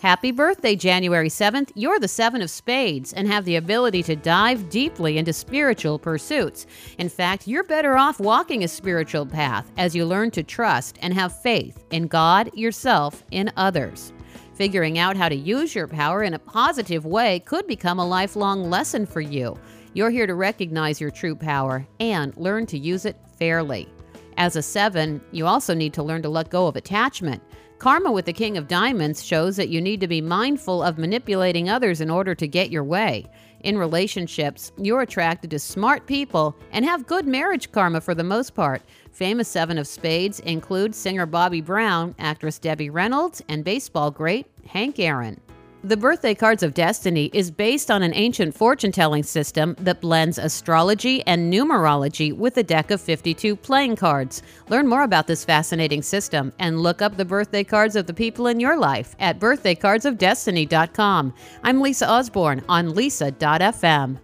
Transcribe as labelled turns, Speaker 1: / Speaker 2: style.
Speaker 1: Happy birthday, January 7th. You're the Seven of Spades and have the ability to dive deeply into spiritual pursuits. In fact, you're better off walking a spiritual path as you learn to trust and have faith in God, yourself, and others. Figuring out how to use your power in a positive way could become a lifelong lesson for you. You're here to recognize your true power and learn to use it fairly. As a seven, you also need to learn to let go of attachment. Karma with the King of Diamonds shows that you need to be mindful of manipulating others in order to get your way. In relationships, you're attracted to smart people and have good marriage karma for the most part. Famous Seven of Spades include singer Bobby Brown, actress Debbie Reynolds, and baseball great Hank Aaron. The Birthday Cards of Destiny is based on an ancient fortune telling system that blends astrology and numerology with a deck of 52 playing cards. Learn more about this fascinating system and look up the birthday cards of the people in your life at birthdaycardsofdestiny.com. I'm Lisa Osborne on lisa.fm.